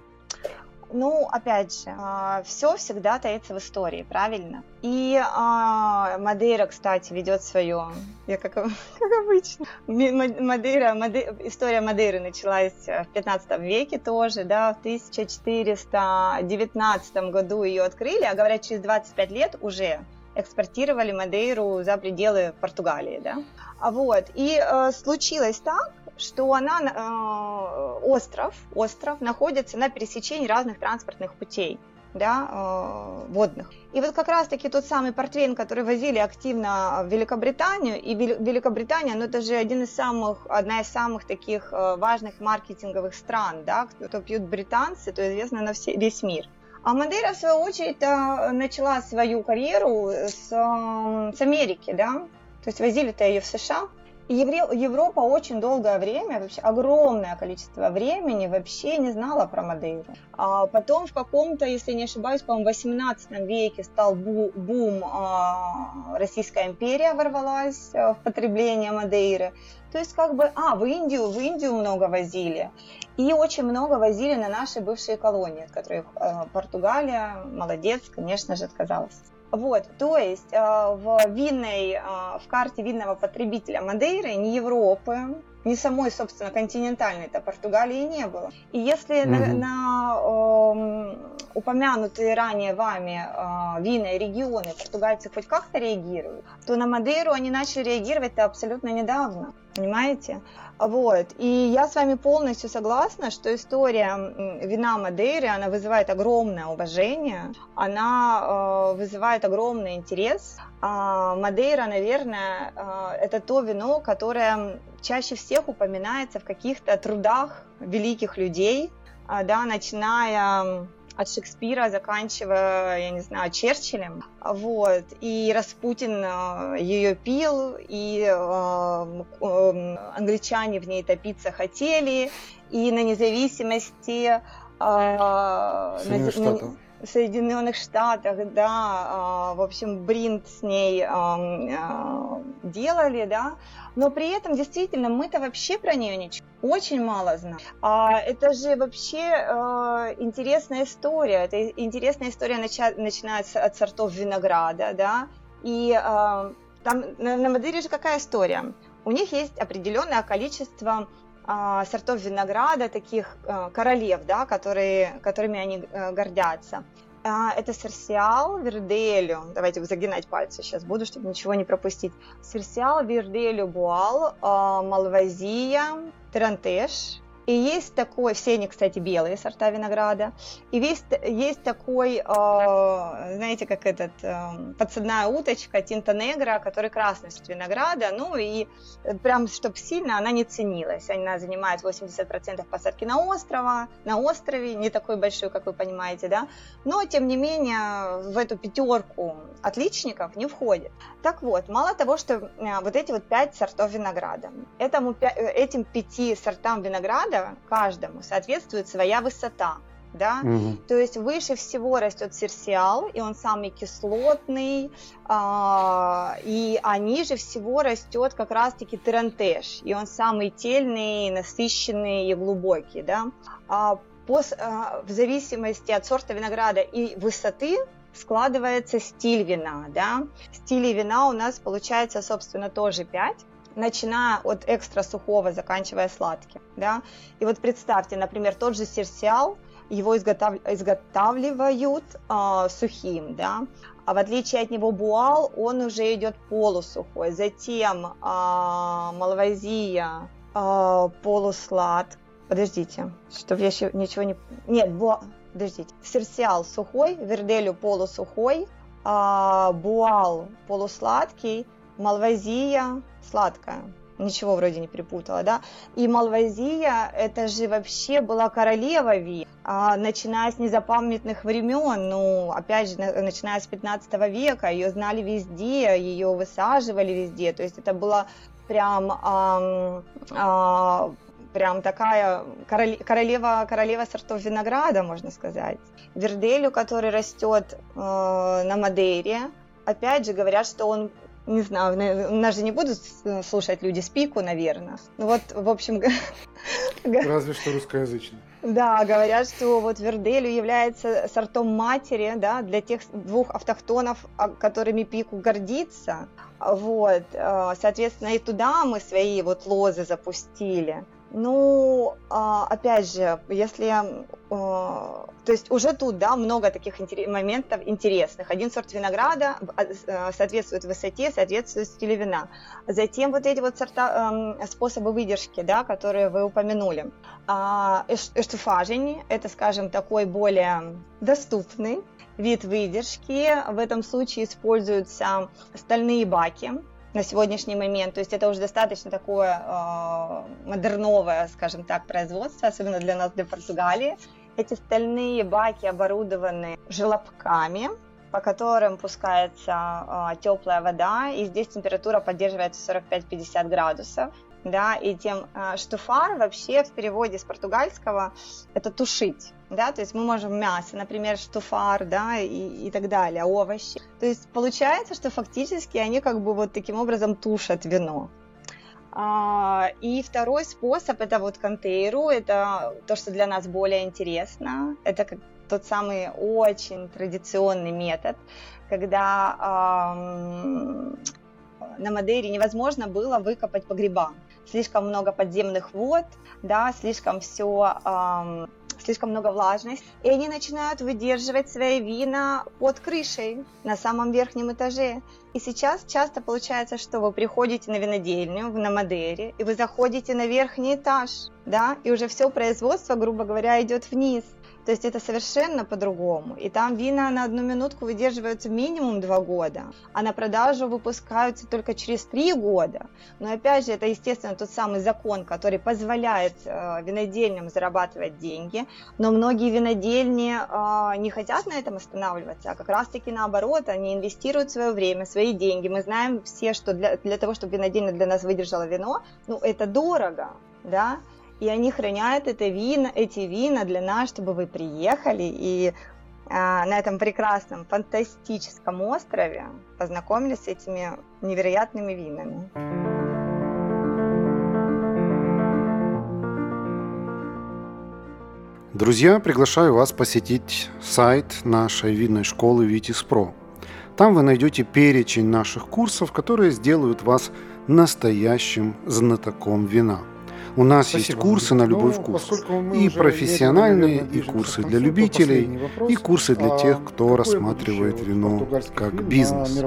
Ну, опять же, а, все всегда таится в истории, правильно? И а, Мадейра, кстати, ведет свое, я как, как обычно, Мадейра, Мадейра, история Мадейры началась в 15 веке тоже, да, в 1419 году ее открыли, а говорят, через 25 лет уже экспортировали Мадейру за пределы Португалии, да. А вот, и э, случилось так, что она, э, остров, остров находится на пересечении разных транспортных путей да, э, водных. И вот как раз-таки тот самый портвейн, который возили активно в Великобританию, и Великобритания, ну это же один из самых, одна из самых таких э, важных маркетинговых стран, да, кто пьют британцы, то известно на все, весь мир. А Мадейра, в свою очередь, э, начала свою карьеру с, с Америки, да, то есть возили-то ее в США, Европа очень долгое время, вообще огромное количество времени вообще не знала про Мадейру. А потом в каком-то, если не ошибаюсь, по-моему, 18 веке стал бу- бум, а, Российская империя ворвалась э, в потребление Мадейры. То есть как бы, а, в Индию, в Индию много возили. И очень много возили на наши бывшие колонии, от которых э, Португалия, молодец, конечно же, отказалась. Вот, то есть э, в винной, э, в карте винного потребителя Мадейры ни Европы, ни самой, собственно, континентальной это Португалии не было. И если угу. на, на э, упомянутые ранее вами э, винные регионы португальцы хоть как-то реагируют, то на Мадейру они начали реагировать абсолютно недавно. Понимаете? Вот. И я с вами полностью согласна, что история вина Мадейры, она вызывает огромное уважение, она э, вызывает огромный интерес. А Мадейра, наверное, э, это то вино, которое чаще всех упоминается в каких-то трудах великих людей, э, да, начиная от Шекспира, заканчивая, я не знаю, Черчиллем. Вот. И Распутин э, ее пил, и э, э, англичане в ней топиться хотели, и на независимости Соединенных Штатов. Соединенных Штатах, да, а, в общем, Бринт с ней а, делали, да, но при этом действительно мы-то вообще про нее ничего очень мало знаем. А это же вообще интересная история. Это интересная история начинается от сортов винограда, да, и там на, на Мадейре же какая история? У них есть определенное количество сортов винограда, таких э, королев, да, которые, которыми они э, гордятся. А, это Серсиал, Верделю. Давайте загинать пальцы сейчас буду, чтобы ничего не пропустить. Серсиал, Верделю, Буал, а, Малвазия, Тарантеш, и есть такой, все они, кстати, белые сорта винограда. И есть, есть такой, знаете, как этот, э, подсадная уточка Тинта Негра, который красный сорт винограда. Ну и прям, чтобы сильно она не ценилась. Она занимает 80% посадки на острова, на острове, не такой большой, как вы понимаете, да. Но, тем не менее, в эту пятерку отличников не входит. Так вот, мало того, что э, вот эти вот пять сортов винограда, этому, этим пяти сортам винограда каждому соответствует своя высота. Да? Угу. То есть выше всего растет серсиал, и он самый кислотный, а, и а ниже всего растет как раз-таки терантеш, и он самый тельный, насыщенный и глубокий. Да? А, по, а, в зависимости от сорта винограда и высоты складывается стиль вина. Да? Стилей вина у нас получается, собственно, тоже 5 начиная от экстра сухого, заканчивая сладким, да. И вот представьте, например, тот же серсиал, его изготав... изготавливают э, сухим, да, а в отличие от него буал, он уже идет полусухой. Затем э, малвазия э, полуслад. Подождите, чтобы я еще ничего не... Нет, буал... Подождите. Серсиал сухой, верделю полусухой, э, буал полусладкий, малвазия сладкая. Ничего вроде не перепутала, да. И Малвазия, это же вообще была королева Ви, а, начиная с незапамятных времен, ну, опять же, начиная с 15 века, ее знали везде, ее высаживали везде, то есть это была прям а, а, прям такая королева, королева сортов винограда, можно сказать. Верделю, который растет э, на Мадейре, опять же говорят, что он не знаю, нас же не будут слушать люди с пику, наверное. Ну вот, в общем... Разве что русскоязычный. Да, говорят, что вот Верделю является сортом матери, да, для тех двух автохтонов, а, которыми пику гордится. Вот, э, соответственно, и туда мы свои вот лозы запустили. Ну, а, опять же, если, а, то есть уже тут, да, много таких моментов интересных. Один сорт винограда а, соответствует высоте, соответствует стилю вина. Затем вот эти вот сорта, способы выдержки, да, которые вы упомянули. Эштуфажень – это, скажем, такой более доступный вид выдержки. В этом случае используются стальные баки, на сегодняшний момент. То есть это уже достаточно такое э, модерновое, скажем так, производство, особенно для нас, для Португалии. Эти стальные баки оборудованы желобками, по которым пускается э, теплая вода, и здесь температура поддерживается 45-50 градусов. Да, и тем э, штуфар вообще в переводе с португальского это тушить да, то есть мы можем мясо, например, штуфар, да, и, и так далее, овощи. То есть получается, что фактически они как бы вот таким образом тушат вино. А, и второй способ это вот контейру, это то, что для нас более интересно, это как тот самый очень традиционный метод, когда эм, на Мадейре невозможно было выкопать погреба. Слишком много подземных вод, да, слишком все эм, слишком много влажности, и они начинают выдерживать свои вина под крышей на самом верхнем этаже. И сейчас часто получается, что вы приходите на винодельню на Мадере, и вы заходите на верхний этаж, да, и уже все производство, грубо говоря, идет вниз. То есть это совершенно по-другому. И там вина на одну минутку выдерживаются минимум два года, а на продажу выпускаются только через три года. Но опять же, это, естественно, тот самый закон, который позволяет э, винодельням зарабатывать деньги. Но многие винодельни э, не хотят на этом останавливаться, а как раз-таки наоборот, они инвестируют свое время, свои деньги. Мы знаем все, что для, для того, чтобы винодельня для нас выдержала вино, ну, это дорого, да, и они хранят это вина, эти вина для нас, чтобы вы приехали и а, на этом прекрасном, фантастическом острове познакомились с этими невероятными винами. Друзья, приглашаю вас посетить сайт нашей винной школы Витис Про. Там вы найдете перечень наших курсов, которые сделают вас настоящим знатоком вина – у нас Спасибо, есть курсы на любой ну, вкус. И профессиональные, и курсы для любителей, и курсы для тех, кто рассматривает вино как бизнес.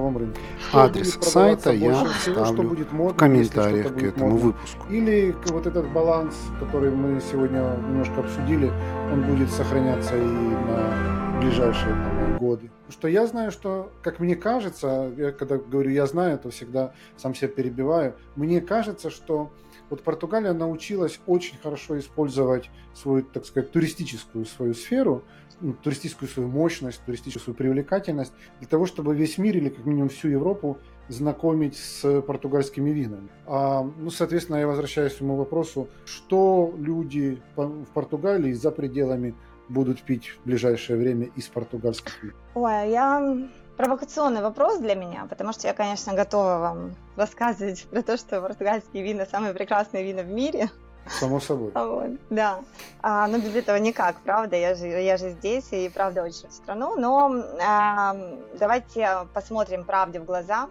Адрес сайта я оставлю в комментариях к этому выпуску. Или вот этот баланс, который мы сегодня немножко обсудили, он будет сохраняться и на ближайшие там, годы. Что я знаю, что, как мне кажется, я когда говорю я знаю, то всегда сам себя перебиваю, мне кажется, что вот Португалия научилась очень хорошо использовать свою, так сказать, туристическую свою сферу, ну, туристическую свою мощность, туристическую свою привлекательность для того, чтобы весь мир или как минимум всю Европу знакомить с португальскими винами. А, ну, соответственно, я возвращаюсь к своему вопросу, что люди в Португалии за пределами будут пить в ближайшее время из португальских вин? Ой, я провокационный вопрос для меня, потому что я, конечно, готова вам рассказывать про то, что португальские вина самые прекрасные вина в мире. Само собой. Вот, да. А, но без этого никак, правда. Я же, я же здесь и правда очень страну. Но а, давайте посмотрим правде в глаза.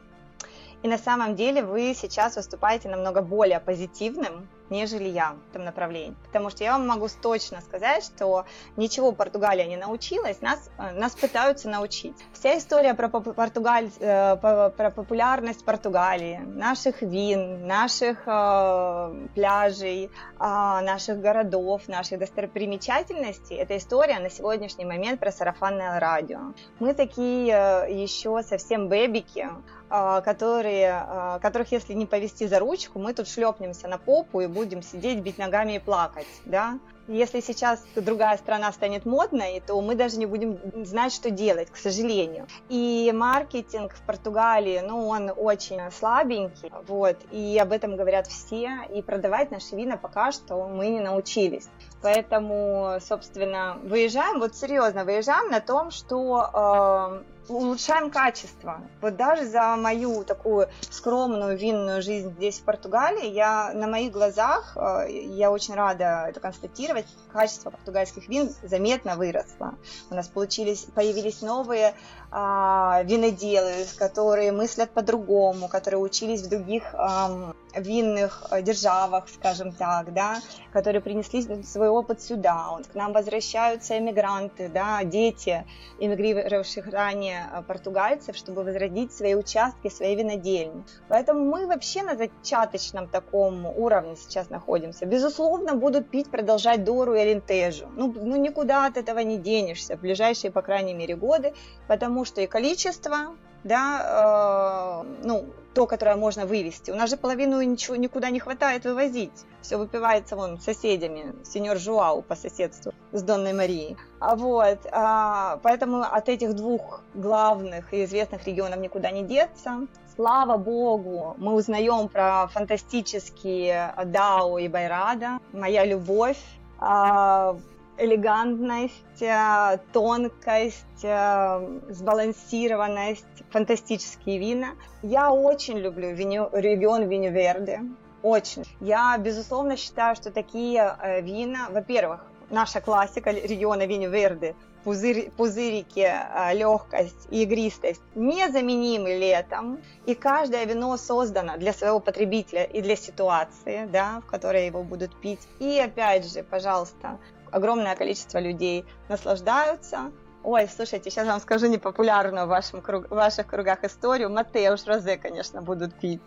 И на самом деле вы сейчас выступаете намного более позитивным, нежели я в этом направлении. Потому что я вам могу точно сказать, что ничего Португалия не научилась, нас, э, нас пытаются научить. Вся история про, Португаль, э, про популярность Португалии, наших вин, наших э, пляжей, э, наших городов, наших достопримечательностей, это история на сегодняшний момент про сарафанное радио. Мы такие еще совсем бэбики, которые, которых если не повести за ручку, мы тут шлепнемся на попу и будем сидеть, бить ногами и плакать, да. Если сейчас другая страна станет модной, то мы даже не будем знать, что делать, к сожалению. И маркетинг в Португалии, ну, он очень слабенький, вот, и об этом говорят все, и продавать наши вина пока что мы не научились. Поэтому, собственно, выезжаем, вот серьезно, выезжаем на том, что э, улучшаем качество. Вот даже за мою такую скромную винную жизнь здесь, в Португалии, я на моих глазах, э, я очень рада это констатировать, качество португальских вин заметно выросло. У нас получились, появились новые а, виноделы, которые мыслят по-другому, которые учились в других а, винных э, державах, скажем так, да, которые принесли свой опыт сюда. К нам возвращаются эмигранты, да, дети эмигрировавших ранее э, португальцев, чтобы возродить свои участки, свои винодельни. Поэтому мы вообще на зачаточном таком уровне сейчас находимся. Безусловно, будут пить, продолжать Дору и Алентежу. Ну, ну никуда от этого не денешься в ближайшие, по крайней мере, годы, потому что и количество, да, э, ну, то, которое можно вывести. У нас же половину ничего никуда не хватает вывозить. Все выпивается вон соседями, сеньор Жуау по соседству с Донной Марией. А вот, а, поэтому от этих двух главных и известных регионов никуда не деться. Слава богу, мы узнаем про фантастические Дао и Байрада. Моя любовь. А, элегантность, э, тонкость, э, сбалансированность, фантастические вина. Я очень люблю виню, регион Виньверде, очень. Я, безусловно, считаю, что такие э, вина, во-первых, наша классика региона Виньверде, пузырь, пузырики, легкость и игристость незаменимы летом, и каждое вино создано для своего потребителя и для ситуации, да, в которой его будут пить. И опять же, пожалуйста, огромное количество людей наслаждаются. Ой, слушайте, сейчас вам скажу непопулярную в, вашем круг, в ваших кругах историю. Матеуш Розе, конечно, будут пить.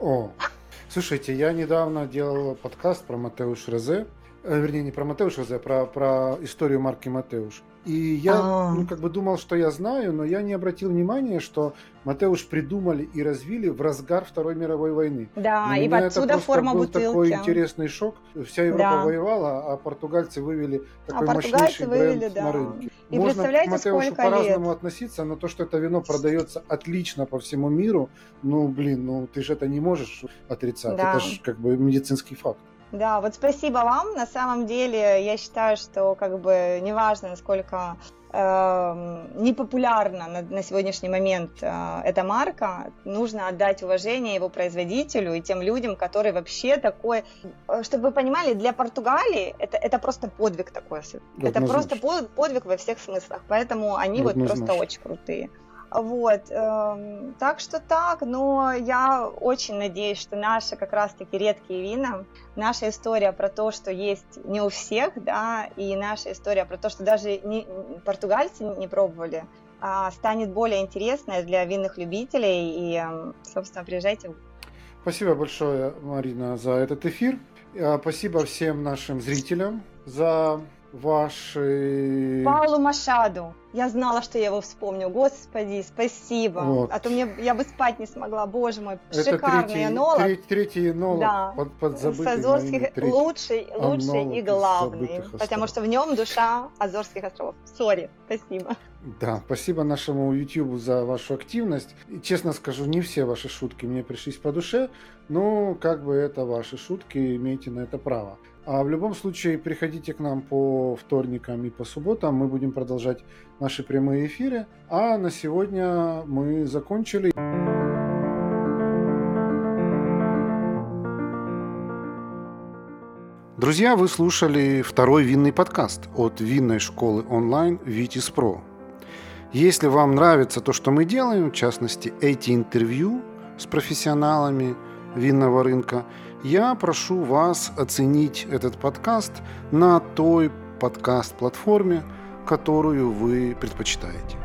О, слушайте, я недавно делал подкаст про Матеуш Розе, Э, вернее, не про Матеуш Жозе, а про, про историю марки Матеуш. И я, А-а-а. ну, как бы думал, что я знаю, но я не обратил внимания, что Матеуш придумали и развили в разгар Второй мировой войны. Да, и, и отсюда это форма был бутылки. такой интересный шок. Вся Европа да. воевала, а португальцы вывели такой а мощнейший вывели, бренд да. на рынке. И Можно представляете, к Матеушу по-разному относиться, но то, что это вино продается отлично по всему миру, ну, блин, ну ты же это не можешь отрицать. Да. Это же как бы медицинский факт. Да, вот спасибо вам. На самом деле, я считаю, что как бы неважно, насколько э, непопулярна на, на сегодняшний момент э, эта марка, нужно отдать уважение его производителю и тем людям, которые вообще такой, э, чтобы вы понимали, для Португалии это, это просто подвиг такой. Это просто подвиг во всех смыслах, поэтому они вот просто очень крутые. Вот, э, так что так, но я очень надеюсь, что наши как раз-таки редкие вина, наша история про то, что есть не у всех, да, и наша история про то, что даже не, португальцы не пробовали, а, станет более интересной для винных любителей. И, эм, собственно, приезжайте. Спасибо большое, Марина, за этот эфир. А, спасибо всем нашим зрителям за ваши... Паулу Машаду. Я знала, что я его вспомню. Господи, спасибо. Вот. А то мне я бы спать не смогла. Боже мой, Это шикарный третий, энолог. Третий, третий энолог да. под, под С Азорских лучший, лучший и главный. Потому что в нем душа Азорских островов. Сори, спасибо. Да, спасибо нашему YouTube за вашу активность. И, честно скажу, не все ваши шутки мне пришлись по душе, но как бы это ваши шутки, имейте на это право. А в любом случае, приходите к нам по вторникам и по субботам. Мы будем продолжать наши прямые эфиры. А на сегодня мы закончили. Друзья, вы слушали второй винный подкаст от винной школы онлайн Vitis Pro. Если вам нравится то, что мы делаем, в частности, эти интервью с профессионалами винного рынка – я прошу вас оценить этот подкаст на той подкаст-платформе, которую вы предпочитаете.